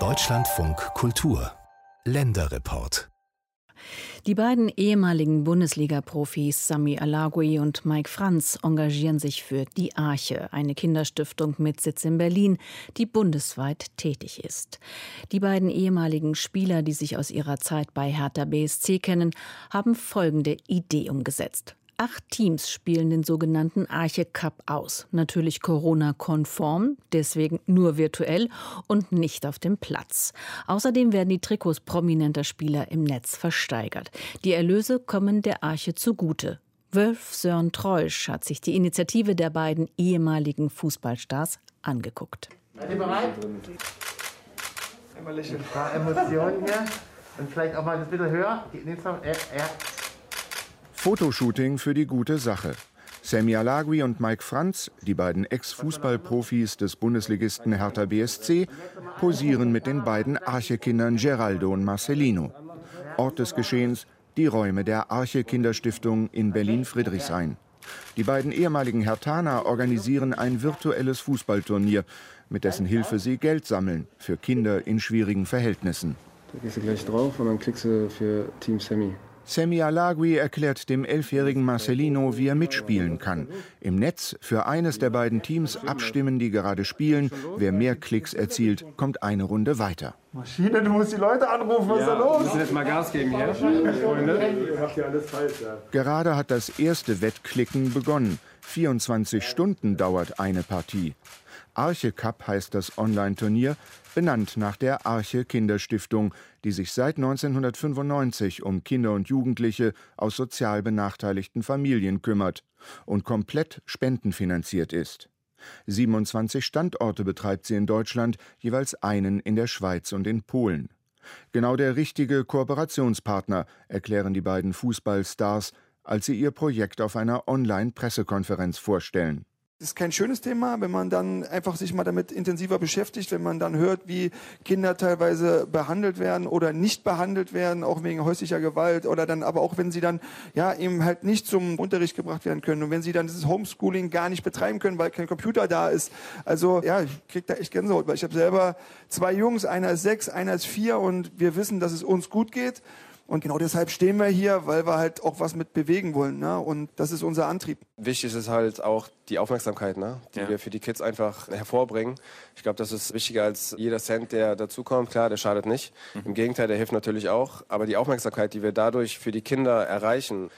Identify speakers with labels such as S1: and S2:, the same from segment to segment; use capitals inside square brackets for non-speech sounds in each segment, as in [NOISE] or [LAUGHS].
S1: Deutschlandfunk Kultur Länderreport
S2: die beiden ehemaligen Bundesliga-Profis Sami Alagui und Mike Franz engagieren sich für die Arche, eine Kinderstiftung mit Sitz in Berlin, die bundesweit tätig ist. Die beiden ehemaligen Spieler, die sich aus ihrer Zeit bei Hertha BSC kennen, haben folgende Idee umgesetzt. Acht Teams spielen den sogenannten Arche Cup aus. Natürlich Corona-konform, deswegen nur virtuell und nicht auf dem Platz. Außerdem werden die Trikots prominenter Spieler im Netz versteigert. Die Erlöse kommen der Arche zugute. Wölf Sören Treusch hat sich die Initiative der beiden ehemaligen Fußballstars angeguckt.
S3: Seid ihr bereit? Ein paar Emotionen hier. Und vielleicht auch mal ein bisschen höher. Ja.
S4: Fotoshooting für die gute Sache. Sammy Alagui und Mike Franz, die beiden Ex-Fußballprofis des Bundesligisten Hertha BSC, posieren mit den beiden Arche-Kindern Geraldo und Marcelino. Ort des Geschehens die Räume der Arche-Kinderstiftung in Berlin-Friedrichshain. Die beiden ehemaligen Hertaner organisieren ein virtuelles Fußballturnier, mit dessen Hilfe sie Geld sammeln für Kinder in schwierigen Verhältnissen.
S5: Da gehst du gleich drauf und dann klickst du für Team Sammy.
S4: Sammy Alagui erklärt dem elfjährigen Marcelino, wie er mitspielen kann. Im Netz für eines der beiden Teams abstimmen, die gerade spielen. Wer mehr Klicks erzielt, kommt eine Runde weiter.
S3: Maschine, du musst die Leute anrufen, was ja, ist da los? Wir
S5: müssen jetzt mal Gas geben hier, Freunde. Ihr macht ja alles falsch,
S4: ja. Gerade hat das erste Wettklicken begonnen. 24 Stunden dauert eine Partie. Arche Cup heißt das Online-Turnier, benannt nach der Arche Kinderstiftung, die sich seit 1995 um Kinder und Jugendliche aus sozial benachteiligten Familien kümmert und komplett spendenfinanziert ist. 27 Standorte betreibt sie in Deutschland, jeweils einen in der Schweiz und in Polen. Genau der richtige Kooperationspartner, erklären die beiden Fußballstars, als sie ihr Projekt auf einer Online-Pressekonferenz vorstellen.
S6: Das ist kein schönes Thema, wenn man dann einfach sich mal damit intensiver beschäftigt, wenn man dann hört, wie Kinder teilweise behandelt werden oder nicht behandelt werden, auch wegen häuslicher Gewalt oder dann aber auch, wenn sie dann ja eben halt nicht zum Unterricht gebracht werden können und wenn sie dann dieses Homeschooling gar nicht betreiben können, weil kein Computer da ist. Also ja, ich krieg da echt Gänsehaut, weil ich habe selber zwei Jungs, einer ist sechs, einer ist vier und wir wissen, dass es uns gut geht. Und genau deshalb stehen wir hier, weil wir halt auch was mit bewegen wollen. Ne? Und das ist unser Antrieb.
S7: Wichtig ist halt auch die Aufmerksamkeit, ne? die ja. wir für die Kids einfach hervorbringen. Ich glaube, das ist wichtiger als jeder Cent, der dazukommt. Klar, der schadet nicht. Mhm. Im Gegenteil, der hilft natürlich auch. Aber die Aufmerksamkeit, die wir dadurch für die Kinder erreichen,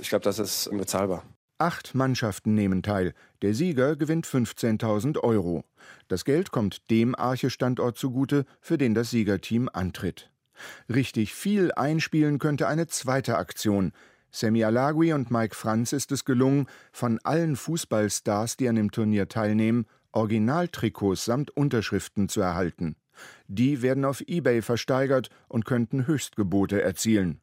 S7: ich glaube, das ist unbezahlbar.
S4: Acht Mannschaften nehmen teil. Der Sieger gewinnt 15.000 Euro. Das Geld kommt dem Arche-Standort zugute, für den das Siegerteam antritt. Richtig viel einspielen könnte eine zweite Aktion. Semi Alagui und Mike Franz ist es gelungen, von allen Fußballstars, die an dem Turnier teilnehmen, Originaltrikots samt Unterschriften zu erhalten. Die werden auf eBay versteigert und könnten Höchstgebote erzielen.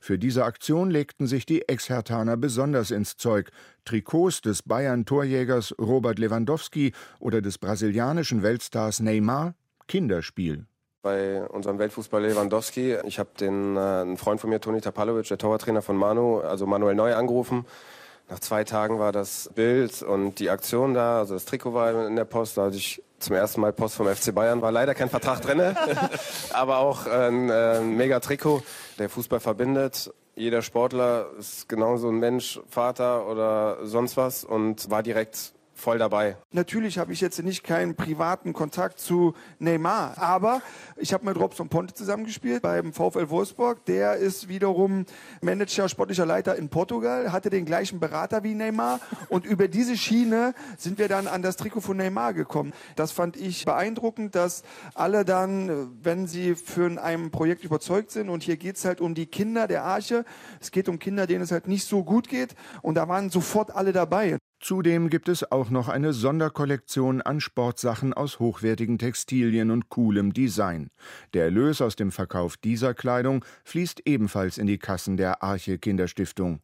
S4: Für diese Aktion legten sich die Ex-Hertaner besonders ins Zeug. Trikots des Bayern-Torjägers Robert Lewandowski oder des brasilianischen Weltstars Neymar Kinderspiel
S7: bei unserem Weltfußball Lewandowski. Ich habe den äh, einen Freund von mir, Toni Tapalovic, der Torwarttrainer von Manu, also Manuel Neu angerufen. Nach zwei Tagen war das Bild und die Aktion da, also das Trikot war in der Post, da hatte ich zum ersten Mal Post vom FC Bayern, war leider kein Vertrag drin, [LAUGHS] aber auch ein, äh, ein mega Trikot, der Fußball verbindet. Jeder Sportler ist genauso ein Mensch, Vater oder sonst was und war direkt voll dabei.
S6: Natürlich habe ich jetzt nicht keinen privaten Kontakt zu Neymar, aber ich habe mit Robson Ponte zusammengespielt beim VfL Wolfsburg. Der ist wiederum Manager, sportlicher Leiter in Portugal, hatte den gleichen Berater wie Neymar und über diese Schiene sind wir dann an das Trikot von Neymar gekommen. Das fand ich beeindruckend, dass alle dann, wenn sie für ein Projekt überzeugt sind und hier geht es halt um die Kinder der Arche, es geht um Kinder, denen es halt nicht so gut geht und da waren sofort alle dabei.
S4: Zudem gibt es auch noch eine Sonderkollektion an Sportsachen aus hochwertigen Textilien und coolem Design. Der Erlös aus dem Verkauf dieser Kleidung fließt ebenfalls in die Kassen der Arche Kinderstiftung.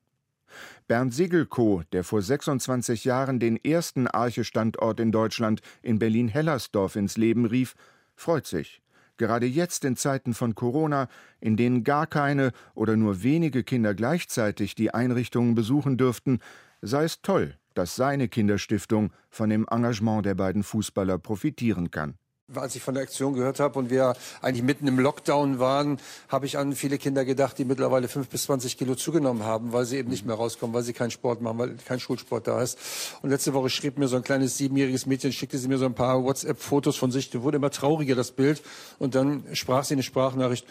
S4: Bernd Sigelko, der vor 26 Jahren den ersten Arche-Standort in Deutschland in Berlin-Hellersdorf ins Leben rief, freut sich. Gerade jetzt in Zeiten von Corona, in denen gar keine oder nur wenige Kinder gleichzeitig die Einrichtungen besuchen dürften, sei es toll, dass seine Kinderstiftung von dem Engagement der beiden Fußballer profitieren kann.
S8: Als ich von der Aktion gehört habe und wir eigentlich mitten im Lockdown waren, habe ich an viele Kinder gedacht, die mittlerweile fünf bis zwanzig Kilo zugenommen haben, weil sie eben nicht mehr rauskommen, weil sie keinen Sport machen, weil kein Schulsport da ist. Und letzte Woche schrieb mir so ein kleines siebenjähriges Mädchen, schickte sie mir so ein paar WhatsApp-Fotos von sich. Da wurde immer trauriger, das Bild. Und dann sprach sie eine Sprachnachricht.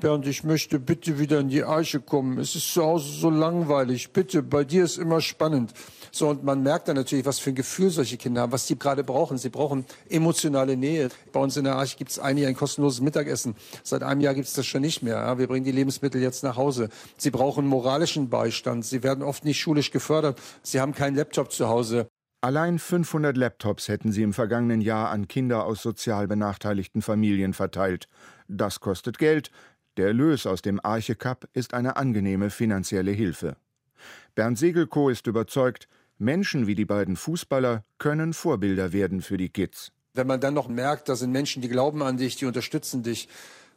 S8: Bernd, ich möchte bitte wieder in die Arche kommen. Es ist zu Hause so langweilig. Bitte, bei dir ist immer spannend. So, und man merkt dann natürlich, was für ein Gefühl solche Kinder haben, was die gerade brauchen. Sie brauchen emotionale Nähe. Bei uns in der Arche gibt es eigentlich ein kostenloses Mittagessen. Seit einem Jahr gibt es das schon nicht mehr. Ja, wir bringen die Lebensmittel jetzt nach Hause. Sie brauchen moralischen Beistand. Sie werden oft nicht schulisch gefördert. Sie haben keinen Laptop zu Hause.
S4: Allein 500 Laptops hätten sie im vergangenen Jahr an Kinder aus sozial benachteiligten Familien verteilt. Das kostet Geld, der Erlös aus dem Arche Cup ist eine angenehme finanzielle Hilfe. Bernd Segelko ist überzeugt, Menschen wie die beiden Fußballer können Vorbilder werden für die Kids.
S8: Wenn man dann noch merkt, da sind Menschen, die glauben an dich, die unterstützen dich,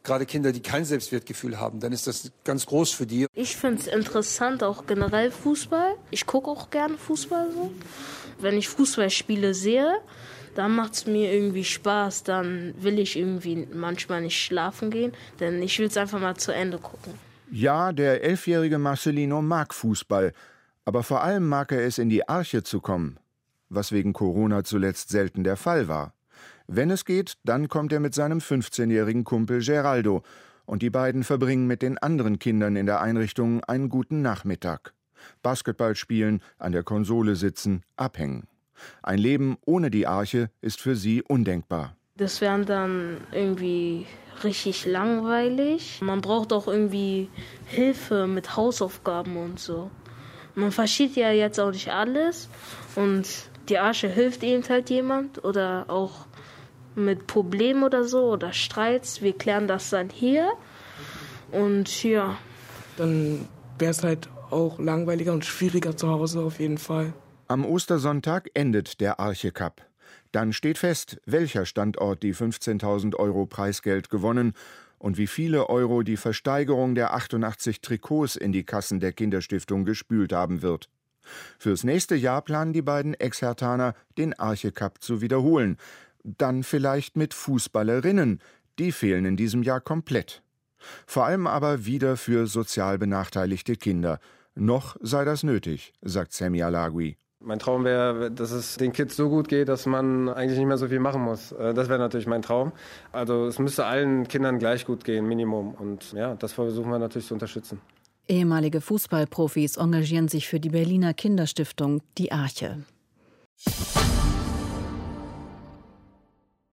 S8: gerade Kinder, die kein Selbstwertgefühl haben, dann ist das ganz groß für die.
S9: Ich finde es interessant, auch generell Fußball. Ich gucke auch gerne Fußball so. Wenn ich Fußballspiele sehe, dann macht es mir irgendwie Spaß. Dann will ich irgendwie manchmal nicht schlafen gehen, denn ich will es einfach mal zu Ende gucken.
S4: Ja, der elfjährige Marcelino mag Fußball, aber vor allem mag er es, in die Arche zu kommen, was wegen Corona zuletzt selten der Fall war. Wenn es geht, dann kommt er mit seinem 15-jährigen Kumpel Geraldo und die beiden verbringen mit den anderen Kindern in der Einrichtung einen guten Nachmittag. Basketball spielen, an der Konsole sitzen, abhängen. Ein Leben ohne die Arche ist für sie undenkbar.
S9: Das wäre dann irgendwie richtig langweilig. Man braucht auch irgendwie Hilfe mit Hausaufgaben und so. Man versteht ja jetzt auch nicht alles und die Arche hilft eben halt jemand oder auch mit Problemen oder so oder Streits. Wir klären das dann hier und ja.
S10: Dann wäre es halt auch langweiliger und schwieriger zu Hause auf jeden Fall.
S4: Am Ostersonntag endet der Arche Cup. Dann steht fest, welcher Standort die 15.000 Euro Preisgeld gewonnen und wie viele Euro die Versteigerung der 88 Trikots in die Kassen der Kinderstiftung gespült haben wird. Fürs nächste Jahr planen die beiden Ex-Hertaner, den Arche Cup zu wiederholen. Dann vielleicht mit Fußballerinnen. Die fehlen in diesem Jahr komplett. Vor allem aber wieder für sozial benachteiligte Kinder. Noch sei das nötig, sagt Sammy Alagui.
S7: Mein Traum wäre, dass es den Kids so gut geht, dass man eigentlich nicht mehr so viel machen muss. Äh, das wäre natürlich mein Traum. Also es müsste allen Kindern gleich gut gehen, Minimum. Und ja, das versuchen wir natürlich zu unterstützen.
S2: Ehemalige Fußballprofis engagieren sich für die Berliner Kinderstiftung Die Arche.